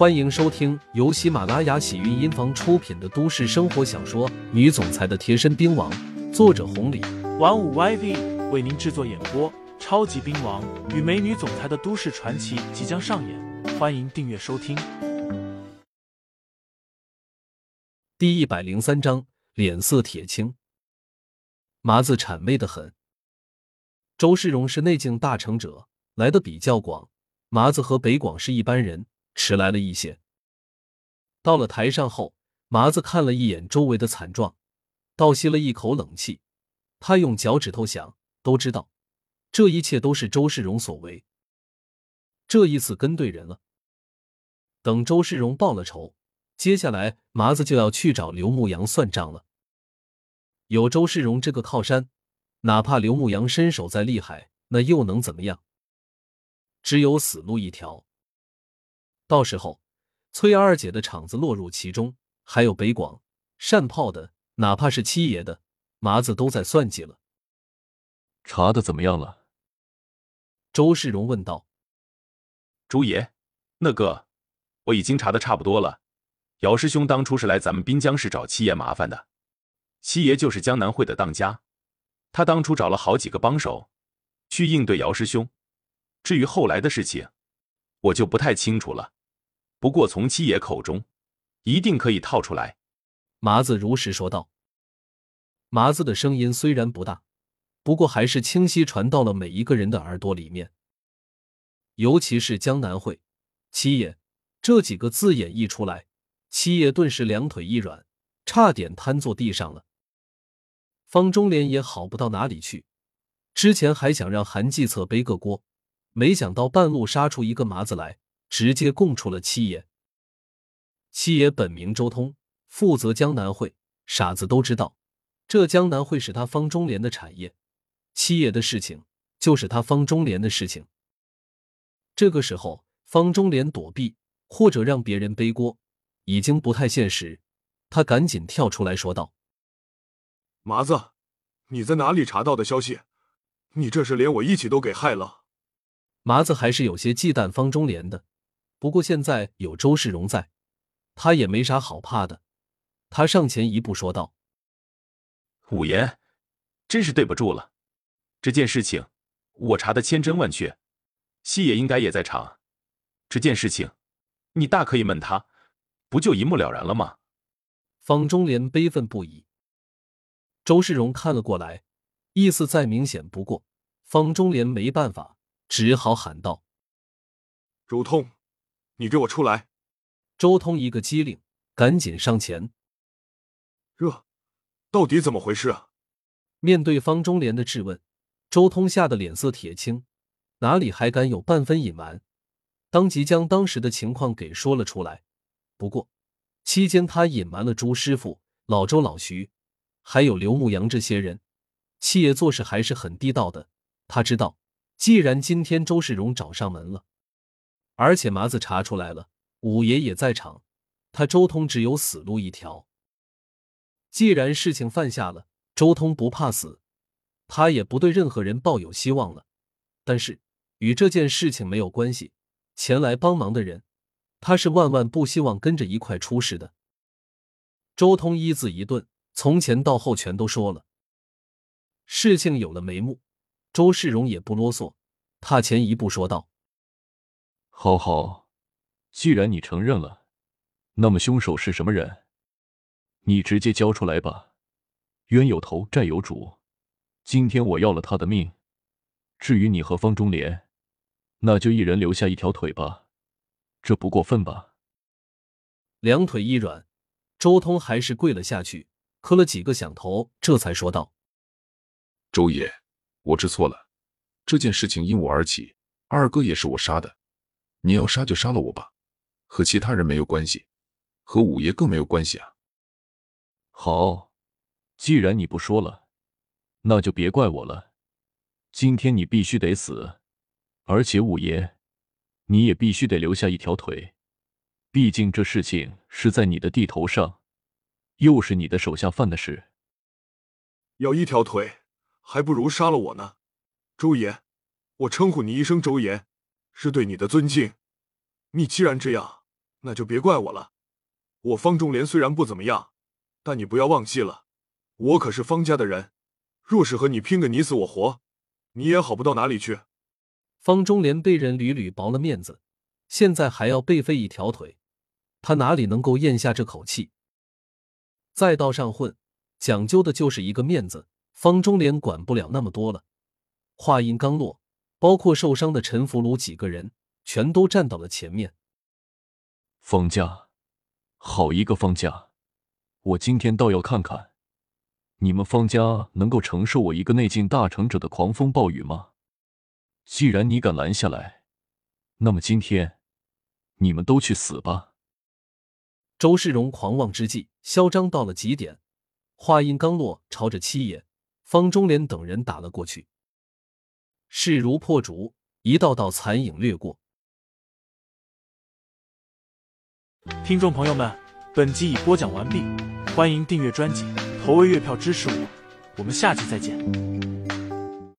欢迎收听由喜马拉雅喜韵音房出品的都市生活小说《女总裁的贴身兵王》，作者红礼，玩五 YV 为您制作演播。超级兵王与美女总裁的都市传奇即将上演，欢迎订阅收听。第一百零三章，脸色铁青。麻子谄媚的很。周世荣是内境大成者，来的比较广。麻子和北广是一般人，迟来了一些。到了台上后，麻子看了一眼周围的惨状，倒吸了一口冷气。他用脚趾头想，都知道。这一切都是周世荣所为。这一次跟对人了。等周世荣报了仇，接下来麻子就要去找刘牧阳算账了。有周世荣这个靠山，哪怕刘牧阳身手再厉害，那又能怎么样？只有死路一条。到时候，崔二姐的场子落入其中，还有北广善炮的，哪怕是七爷的，麻子都在算计了。查的怎么样了？周世荣问道：“朱爷，那个，我已经查的差不多了。姚师兄当初是来咱们滨江市找七爷麻烦的，七爷就是江南会的当家，他当初找了好几个帮手去应对姚师兄。至于后来的事情，我就不太清楚了。不过从七爷口中，一定可以套出来。”麻子如实说道。麻子的声音虽然不大。不过还是清晰传到了每一个人的耳朵里面，尤其是江南会七爷这几个字眼一出来，七爷顿时两腿一软，差点瘫坐地上了。方中莲也好不到哪里去，之前还想让韩继策背个锅，没想到半路杀出一个麻子来，直接供出了七爷。七爷本名周通，负责江南会，傻子都知道，这江南会是他方中莲的产业。七爷的事情就是他方中莲的事情。这个时候，方中莲躲避或者让别人背锅，已经不太现实。他赶紧跳出来说道：“麻子，你在哪里查到的消息？你这是连我一起都给害了。”麻子还是有些忌惮方中莲的，不过现在有周世荣在，他也没啥好怕的。他上前一步说道：“五爷，真是对不住了。”这件事情我查的千真万确，西野应该也在场。这件事情你大可以问他，不就一目了然了吗？方中莲悲愤不已。周世荣看了过来，意思再明显不过。方中莲没办法，只好喊道：“周通，你给我出来！”周通一个机灵，赶紧上前。这到底怎么回事啊？面对方中莲的质问。周通吓得脸色铁青，哪里还敢有半分隐瞒？当即将当时的情况给说了出来。不过期间他隐瞒了朱师傅、老周、老徐，还有刘牧阳这些人。七爷做事还是很地道的，他知道，既然今天周世荣找上门了，而且麻子查出来了，五爷也在场，他周通只有死路一条。既然事情犯下了，周通不怕死。他也不对任何人抱有希望了，但是与这件事情没有关系。前来帮忙的人，他是万万不希望跟着一块出事的。周通一字一顿，从前到后全都说了。事情有了眉目，周世荣也不啰嗦，踏前一步说道：“好好，既然你承认了，那么凶手是什么人？你直接交出来吧。冤有头，债有主。”今天我要了他的命，至于你和方中莲，那就一人留下一条腿吧，这不过分吧？两腿一软，周通还是跪了下去，磕了几个响头，这才说道：“周爷，我知错了，这件事情因我而起，二哥也是我杀的，你要杀就杀了我吧，和其他人没有关系，和五爷更没有关系啊。”好，既然你不说了。那就别怪我了，今天你必须得死，而且五爷，你也必须得留下一条腿，毕竟这事情是在你的地头上，又是你的手下犯的事。要一条腿，还不如杀了我呢。周爷，我称呼你一声周爷，是对你的尊敬。你既然这样，那就别怪我了。我方中莲虽然不怎么样，但你不要忘记了，我可是方家的人。若是和你拼个你死我活，你也好不到哪里去。方中莲被人屡屡薄了面子，现在还要被废一条腿，他哪里能够咽下这口气？在道上混，讲究的就是一个面子。方中莲管不了那么多了。话音刚落，包括受伤的陈福禄几个人，全都站到了前面。方家，好一个方家！我今天倒要看看，你们方家能够承受我一个内境大成者的狂风暴雨吗？既然你敢拦下来，那么今天你们都去死吧！周世荣狂妄之际，嚣张到了极点。话音刚落，朝着七爷方中莲等人打了过去，势如破竹，一道道残影掠过。听众朋友们，本集已播讲完毕，欢迎订阅专辑，投喂月票支持我，我们下集再见。